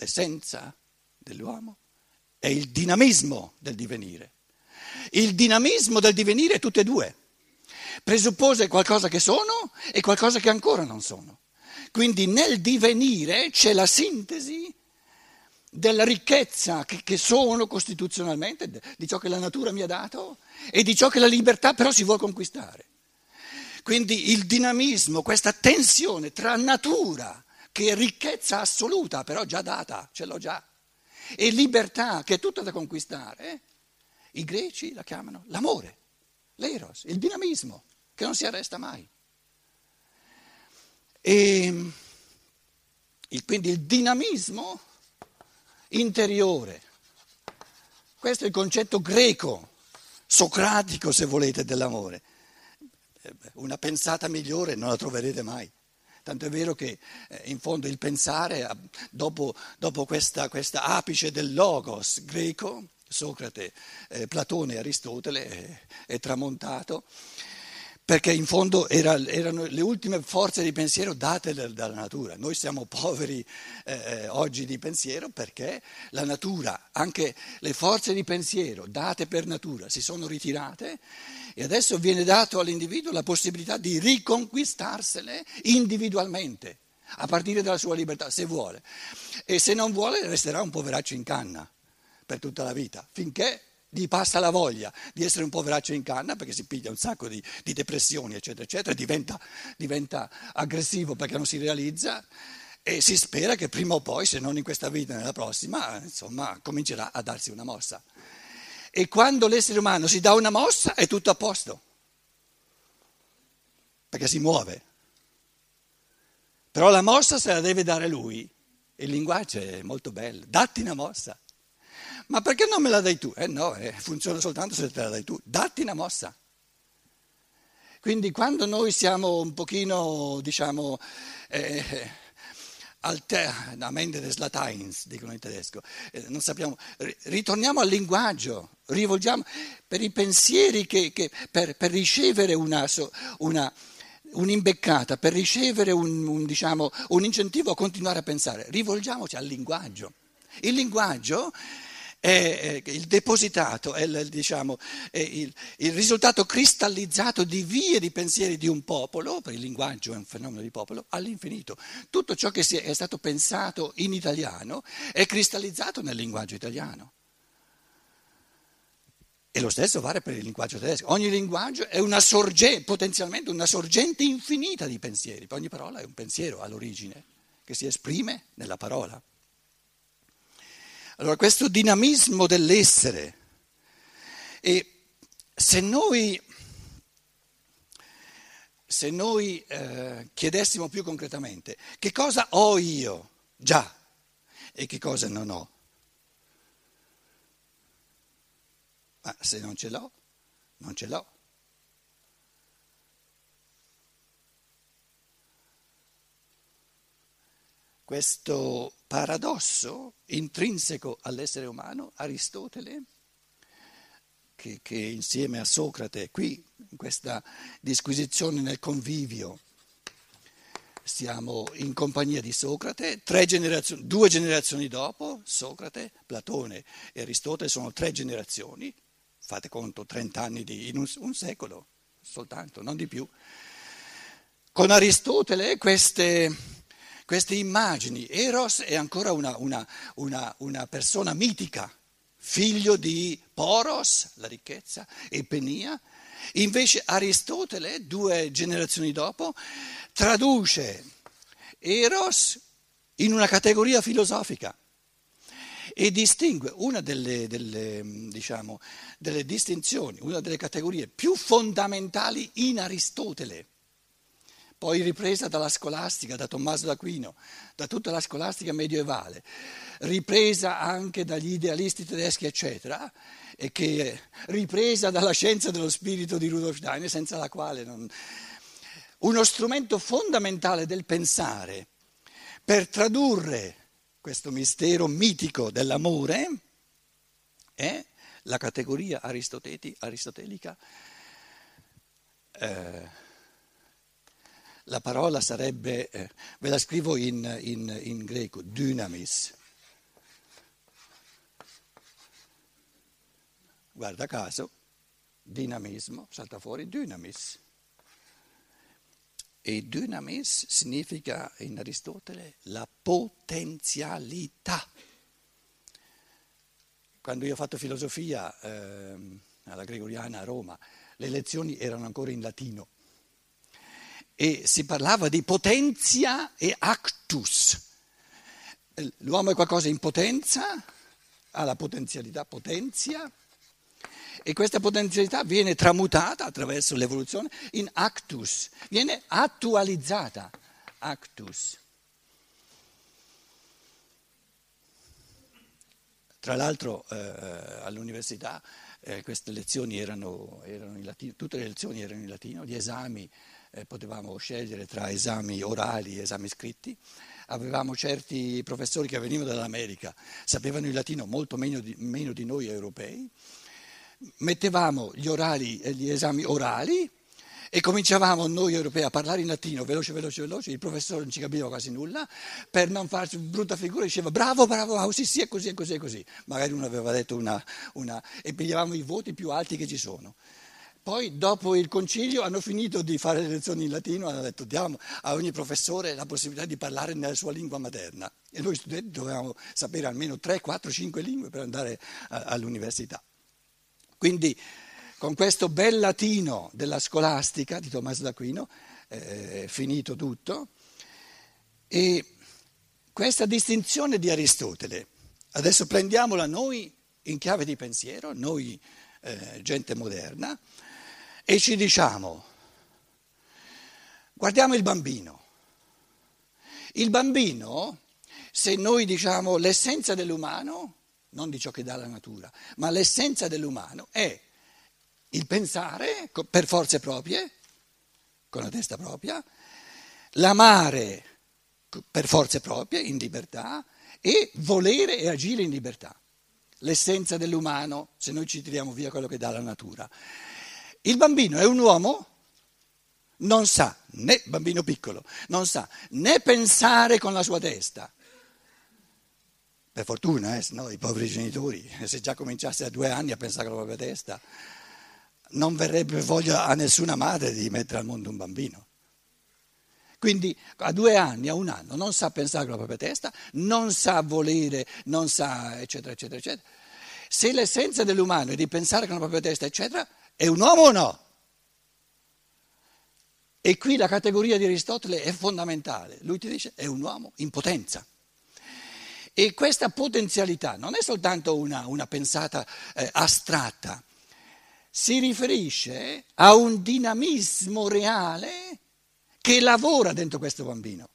l'essenza dell'uomo, è il dinamismo del divenire. Il dinamismo del divenire è tutte e due. Presuppose qualcosa che sono e qualcosa che ancora non sono. Quindi nel divenire c'è la sintesi della ricchezza che, sono costituzionalmente, di ciò che la natura mi ha dato e di ciò che la libertà però si vuole conquistare. Quindi il dinamismo, questa tensione tra natura, che ricchezza assoluta, però già data, ce l'ho già, e libertà, che è tutta da conquistare, i greci la chiamano l'amore, l'eros, il dinamismo, che non si arresta mai. E quindi il dinamismo interiore, questo è il concetto greco, socratico se volete, dell'amore. Una pensata migliore non la troverete mai. Tanto è vero che eh, in fondo il pensare, dopo, dopo questa, questa, apice del logos greco, Socrate, eh, Platone Aristotele, è, è tramontato, perché in fondo era, erano le ultime forze di pensiero date dalla natura. Noi siamo poveri eh, eh, oggi di pensiero perché la natura, anche le forze di pensiero date per natura si sono ritirate e adesso viene dato all'individuo la possibilità di riconquistarsele individualmente, a partire dalla sua libertà, se vuole. E se non vuole resterà un poveraccio in canna per tutta la vita, finché gli passa la voglia di essere un poveraccio in canna perché si piglia un sacco di, di depressioni, eccetera, eccetera, diventa, diventa aggressivo perché non si realizza e si spera che prima o poi, se non in questa vita, nella prossima, insomma, comincerà a darsi una mossa. E quando l'essere umano si dà una mossa è tutto a posto, perché si muove. Però la mossa se la deve dare lui. Il linguaggio è molto bello, datti una mossa. Ma perché non me la dai tu? Eh no, eh, funziona soltanto se te la dai tu. Datti una mossa. Quindi quando noi siamo un pochino, diciamo, eh, alter, mente des Lateins, dicono in tedesco, eh, non sappiamo, ritorniamo al linguaggio, rivolgiamo per i pensieri che, che per, per, ricevere una, una, un'imbeccata, per ricevere un, un, diciamo, un incentivo a continuare a pensare, rivolgiamoci al linguaggio. Il linguaggio è il depositato, è, il, diciamo, è il, il, risultato cristallizzato di vie di pensieri di un popolo, perché il linguaggio è un fenomeno di popolo, all'infinito. Tutto ciò che è stato pensato in italiano è cristallizzato nel linguaggio italiano. E lo stesso vale per il linguaggio tedesco. Ogni linguaggio è una sorgente, potenzialmente una sorgente infinita di pensieri. Ogni parola è un pensiero all'origine che si esprime nella parola. Allora questo dinamismo dell'essere, e se noi, se noi eh, chiedessimo più concretamente che cosa ho io già e che cosa non ho, ma se non ce l'ho, non ce l'ho. Questo paradosso intrinseco all'essere umano, Aristotele, che, che, insieme a Socrate, qui in questa disquisizione nel convivio, siamo in compagnia di Socrate, generazioni, due generazioni dopo, Socrate, Platone e Aristotele sono tre generazioni, fate conto, 30 anni di, in un, un secolo soltanto, non di più. Con Aristotele queste queste immagini. Eros è ancora una, una, una, una persona mitica, figlio di Poros, la ricchezza, e Penia. Invece Aristotele, due generazioni dopo, traduce Eros in una categoria filosofica e distingue una delle, delle, diciamo, delle distinzioni, una delle categorie più fondamentali in Aristotele poi ripresa dalla scolastica, da Tommaso d'Aquino, da tutta la scolastica medievale, ripresa anche dagli idealisti tedeschi, eccetera, e che ripresa dalla scienza dello spirito di Rudolf Steiner, senza la quale non... Uno strumento fondamentale del pensare per tradurre questo mistero mitico dell'amore è la categoria aristotelica. Eh, la parola sarebbe, eh, ve la scrivo in, in, in greco, dynamis. Guarda caso, dinamismo, salta fuori dynamis. E dynamis significa in Aristotele la potenzialità. Quando io ho fatto filosofia eh, alla Gregoriana a Roma, le lezioni erano ancora in latino e si parlava di potenza e actus. L'uomo è qualcosa in potenza, ha la potenzialità, potenzia, e questa potenzialità viene tramutata attraverso l'evoluzione in actus, viene attualizzata, actus. Tra l'altro eh, all'università eh, queste lezioni erano, erano, in latino, tutte le lezioni erano in latino, gli esami eh, potevamo scegliere tra esami orali e esami scritti. Avevamo certi professori che venivano dall'America, sapevano il latino molto meno di, meno di noi europei. Mettevamo gli, orali, gli esami orali e cominciavamo noi europei a parlare in latino, veloce, veloce, veloce, il professore non ci capiva quasi nulla, per non farci brutta figura diceva bravo, bravo, bravo, sì, sì, è così, è così, è così. Magari uno aveva detto una, una... e pigliavamo i voti più alti che ci sono. Poi dopo il concilio hanno finito di fare le lezioni in latino, hanno detto diamo a ogni professore la possibilità di parlare nella sua lingua materna e noi studenti dovevamo sapere almeno 3, 4, 5 lingue per andare all'università. Quindi con questo bel latino della scolastica di Tommaso d'Aquino è finito tutto e questa distinzione di Aristotele, adesso prendiamola noi in chiave di pensiero, noi eh, gente moderna, e ci diciamo, guardiamo il bambino. Il bambino, se noi diciamo l'essenza dell'umano, non di ciò che dà la natura, ma l'essenza dell'umano è il pensare per forze proprie, con la testa propria, l'amare per forze proprie, in libertà, e volere e agire in libertà. L'essenza dell'umano, se noi ci tiriamo via quello che dà la natura. Il bambino è un uomo, non sa, né bambino piccolo, non sa né pensare con la sua testa. Per fortuna, eh, no, i poveri genitori, se già cominciasse a due anni a pensare con la propria testa, non verrebbe voglia a nessuna madre di mettere al mondo un bambino. Quindi a due anni, a un anno, non sa pensare con la propria testa, non sa volere, non sa, eccetera, eccetera, eccetera. Se l'essenza dell'umano è di pensare con la propria testa, eccetera, è un uomo o no? E qui la categoria di Aristotele è fondamentale. Lui ti dice è un uomo in potenza. E questa potenzialità non è soltanto una, una pensata eh, astratta, si riferisce a un dinamismo reale che lavora dentro questo bambino.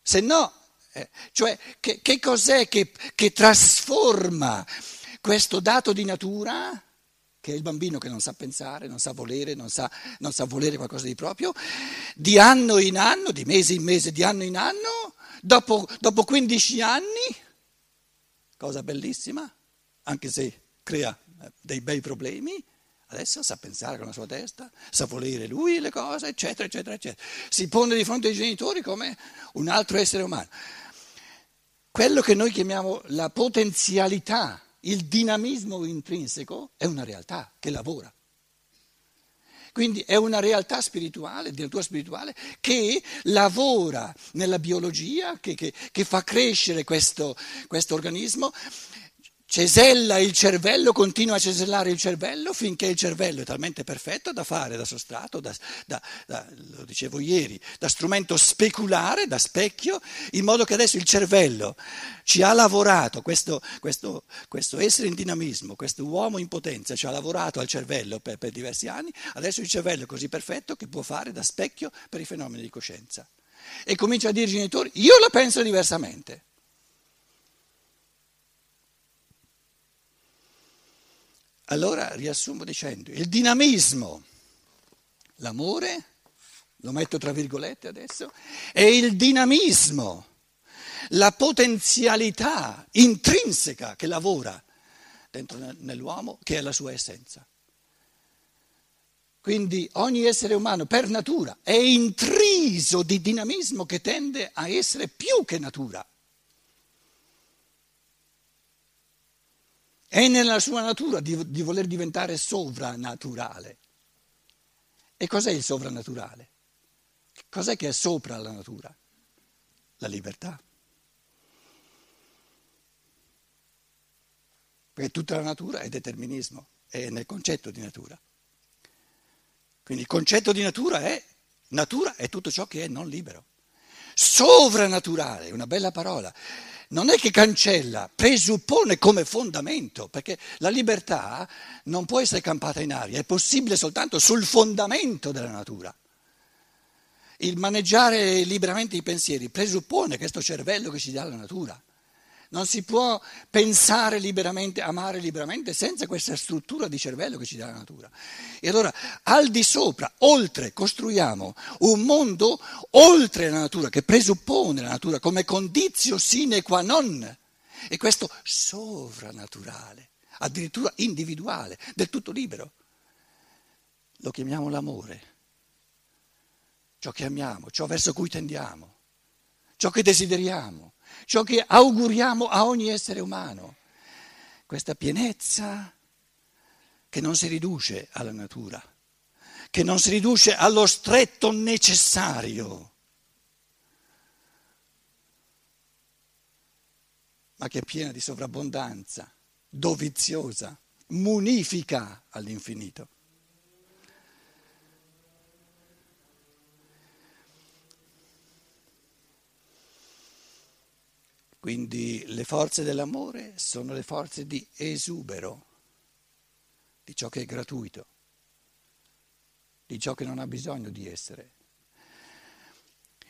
Se no, eh, cioè che, che cos'è che, che trasforma questo dato di natura? Che è il bambino che non sa pensare, non sa volere, non sa, non sa, volere qualcosa di proprio, di anno in anno, di mese in mese, di anno in anno, dopo, dopo 15 anni, cosa bellissima, anche se crea eh, dei bei problemi, adesso sa pensare con la sua testa, sa volere lui le cose, eccetera, eccetera, eccetera. Si pone di fronte ai genitori come un altro essere umano. Quello che noi chiamiamo la potenzialità il dinamismo intrinseco è una realtà che lavora. Quindi è una realtà spirituale, di natura spirituale, che lavora nella biologia, che, che, che fa crescere questo, questo organismo cesella il cervello, continua a cesellare il cervello finché il cervello è talmente perfetto da fare da sostrato, da, da, da, lo dicevo ieri, da strumento speculare, da specchio, in modo che adesso il cervello ci ha lavorato, questo, questo, questo essere in dinamismo, questo uomo in potenza ci ha lavorato al cervello per, per diversi anni, adesso il cervello è così perfetto che può fare da specchio per i fenomeni di coscienza. E comincia a dire ai genitori, io la penso diversamente. Allora riassumo dicendo, il dinamismo, l'amore, lo metto tra virgolette adesso, è il dinamismo, la potenzialità intrinseca che lavora dentro nell'uomo, che è la sua essenza. Quindi ogni essere umano per natura è intriso di dinamismo che tende a essere più che natura. È nella sua natura di, di voler diventare sovrannaturale. E cos'è il sovrannaturale? Cos'è che è sopra la natura? La libertà. Perché tutta la natura è determinismo, è nel concetto di natura. Quindi il concetto di natura è, natura è tutto ciò che è non libero. Sovrannaturale, una bella parola. Non è che cancella, presuppone come fondamento, perché la libertà non può essere campata in aria, è possibile soltanto sul fondamento della natura. Il maneggiare liberamente i pensieri presuppone questo cervello che ci dà la natura. Non si può pensare liberamente, amare liberamente senza questa struttura di cervello che ci dà la natura. E allora al di sopra, oltre, costruiamo un mondo oltre la natura, che presuppone la natura come condizio sine qua non. E questo sovrannaturale, addirittura individuale, del tutto libero. Lo chiamiamo l'amore. Ciò che amiamo, ciò verso cui tendiamo, ciò che desideriamo ciò che auguriamo a ogni essere umano, questa pienezza che non si riduce alla natura, che non si riduce allo stretto necessario, ma che è piena di sovrabbondanza, doviziosa, munifica all'infinito. Quindi le forze dell'amore sono le forze di esubero, di ciò che è gratuito, di ciò che non ha bisogno di essere.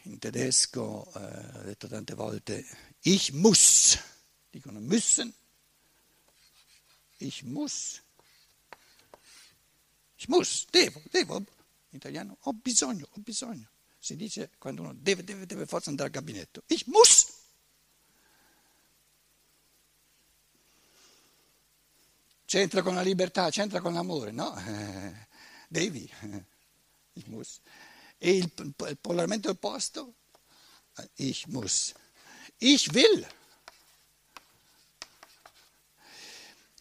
In tedesco, eh, ho detto tante volte, ich muss, dicono müssen, ich muss, ich muss, devo, devo, in italiano ho bisogno, ho bisogno. Si dice quando uno deve, deve, deve forza andare al gabinetto, ich muss. C'entra con la libertà, c'entra con l'amore, no? Devi, ich muss. E il, il polarmente opposto, ich muss. Ich will.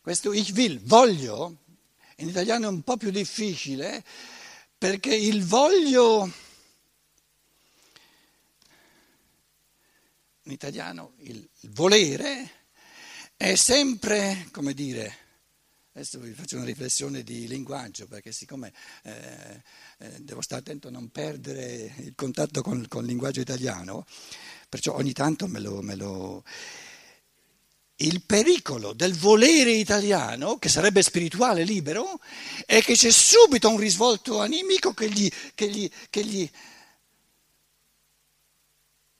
Questo ich will, voglio, in italiano è un po' più difficile perché il voglio, in italiano il volere, è sempre, come dire, Adesso vi faccio una riflessione di linguaggio, perché siccome eh, eh, devo stare attento a non perdere il contatto con, con il linguaggio italiano, perciò ogni tanto me lo, me lo... Il pericolo del volere italiano, che sarebbe spirituale libero, è che c'è subito un risvolto animico che gli, che gli, che gli...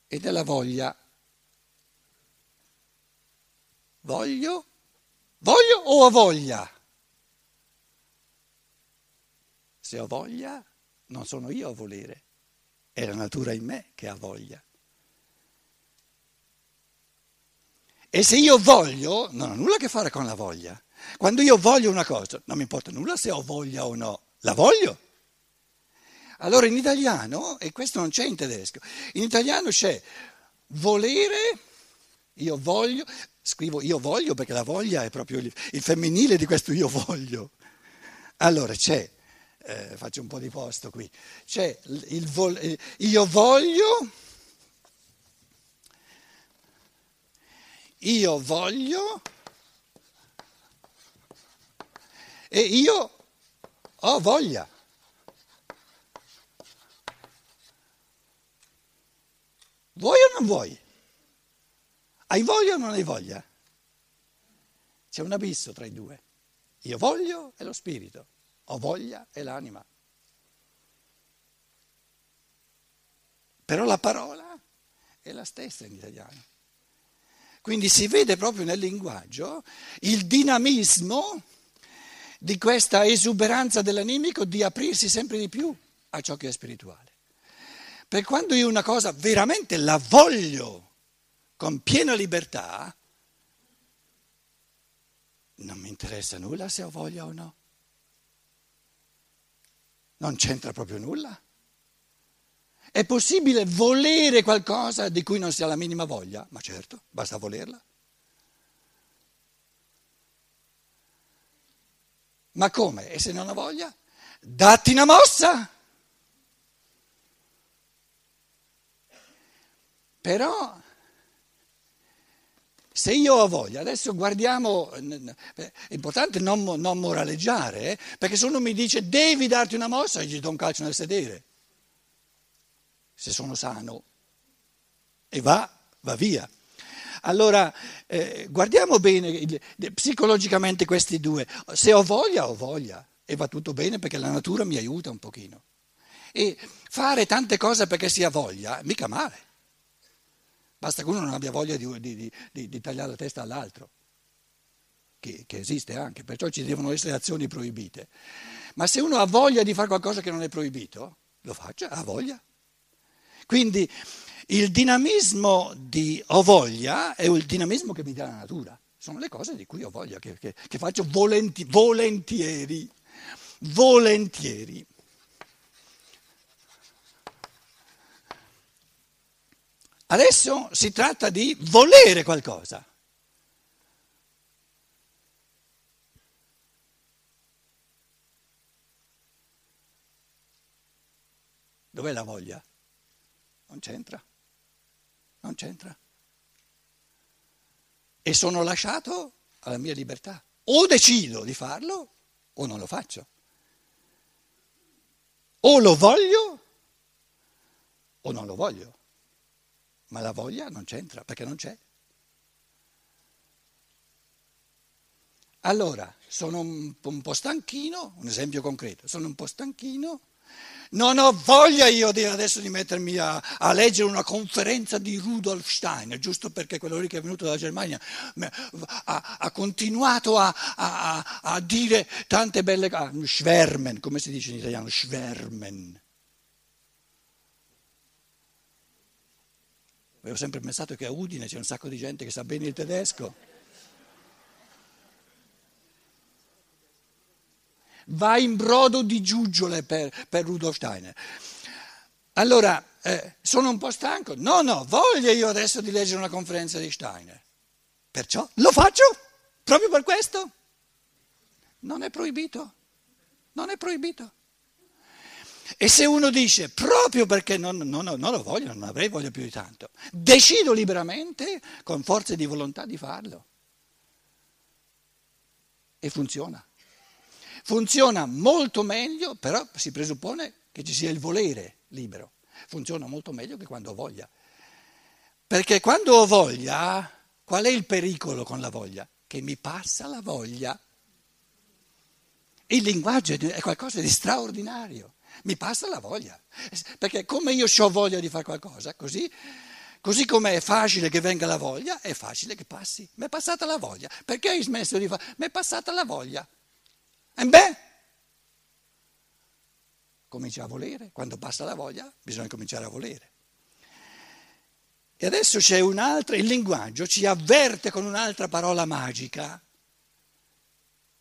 e della voglia. Voglio Voglio o ho voglia? Se ho voglia, non sono io a volere, è la natura in me che ha voglia. E se io voglio, non ha nulla a che fare con la voglia. Quando io voglio una cosa, non mi importa nulla se ho voglia o no, la voglio. Allora in italiano, e questo non c'è in tedesco, in italiano c'è volere, io voglio, Scrivo io voglio perché la voglia è proprio il, il femminile di questo io voglio. Allora c'è, eh, faccio un po' di posto qui, c'è il, vol, il io voglio, io voglio e io ho voglia. Vuoi o non vuoi? Hai voglia o non hai voglia? C'è un abisso tra i due. Io voglio è lo spirito, ho voglia è l'anima. Però la parola è la stessa in italiano. Quindi si vede proprio nel linguaggio il dinamismo di questa esuberanza dell'animico di aprirsi sempre di più a ciò che è spirituale. Per quando io una cosa veramente la voglio, con piena libertà, non mi interessa nulla se ho voglia o no. Non c'entra proprio nulla. È possibile volere qualcosa di cui non si ha la minima voglia? Ma certo, basta volerla. Ma come? E se non ha voglia? Datti una mossa! Però se io ho voglia, adesso guardiamo, è importante non, non moraleggiare, eh? perché se uno mi dice devi darti una mossa, gli do un calcio nel sedere, se sono sano, e va, va via. Allora, eh, guardiamo bene psicologicamente questi due. Se ho voglia, ho voglia e va tutto bene perché la natura mi aiuta un pochino. E fare tante cose perché si ha voglia, mica male. Basta che uno non abbia voglia di, di, di, di tagliare la testa all'altro, che, che esiste anche, perciò ci devono essere azioni proibite. Ma se uno ha voglia di fare qualcosa che non è proibito, lo faccia, ha voglia. Quindi il dinamismo di ho voglia è il dinamismo che mi dà la natura. Sono le cose di cui ho voglia, che, che, che faccio volenti, volentieri, volentieri. Adesso si tratta di volere qualcosa. Dov'è la voglia? Non c'entra, non c'entra. E sono lasciato alla mia libertà. O decido di farlo o non lo faccio. O lo voglio o non lo voglio ma la voglia non c'entra perché non c'è. Allora, sono un, un, po' stanchino, un esempio concreto, sono un po' stanchino, non ho voglia io di adesso di mettermi a, a, leggere una conferenza di Rudolf Steiner, giusto perché quello lì che è venuto dalla Germania ha, ha continuato a, a, a, dire tante belle cose, ah, schwärmen, come si dice in italiano, schwärmen. Avevo sempre pensato che a Udine c'è un sacco di gente che sa bene il tedesco. Va in brodo di giuggiole per, per Rudolf Steiner. Allora, eh, sono un po' stanco? No, no, voglio io adesso di leggere una conferenza di Steiner. Perciò lo faccio, proprio per questo. Non è proibito, non è proibito. E se uno dice, proprio perché non, non, non, lo voglio, non avrei voglia più di tanto, decido liberamente, con forze di volontà, di farlo. E funziona. Funziona molto meglio, però si presuppone che ci sia il volere libero. Funziona molto meglio che quando ho voglia. Perché quando ho voglia, qual è il pericolo con la voglia? Che mi passa la voglia. Il linguaggio è qualcosa di straordinario mi passa la voglia. Perché come io ho voglia di fare qualcosa, così, così come è facile che venga la voglia, è facile che passi. Mi è passata la voglia. Perché hai smesso di fare? Mi è passata la voglia. E beh, comincia a volere. Quando passa la voglia, bisogna cominciare a volere. E adesso c'è un'altra, il linguaggio ci avverte con un'altra parola magica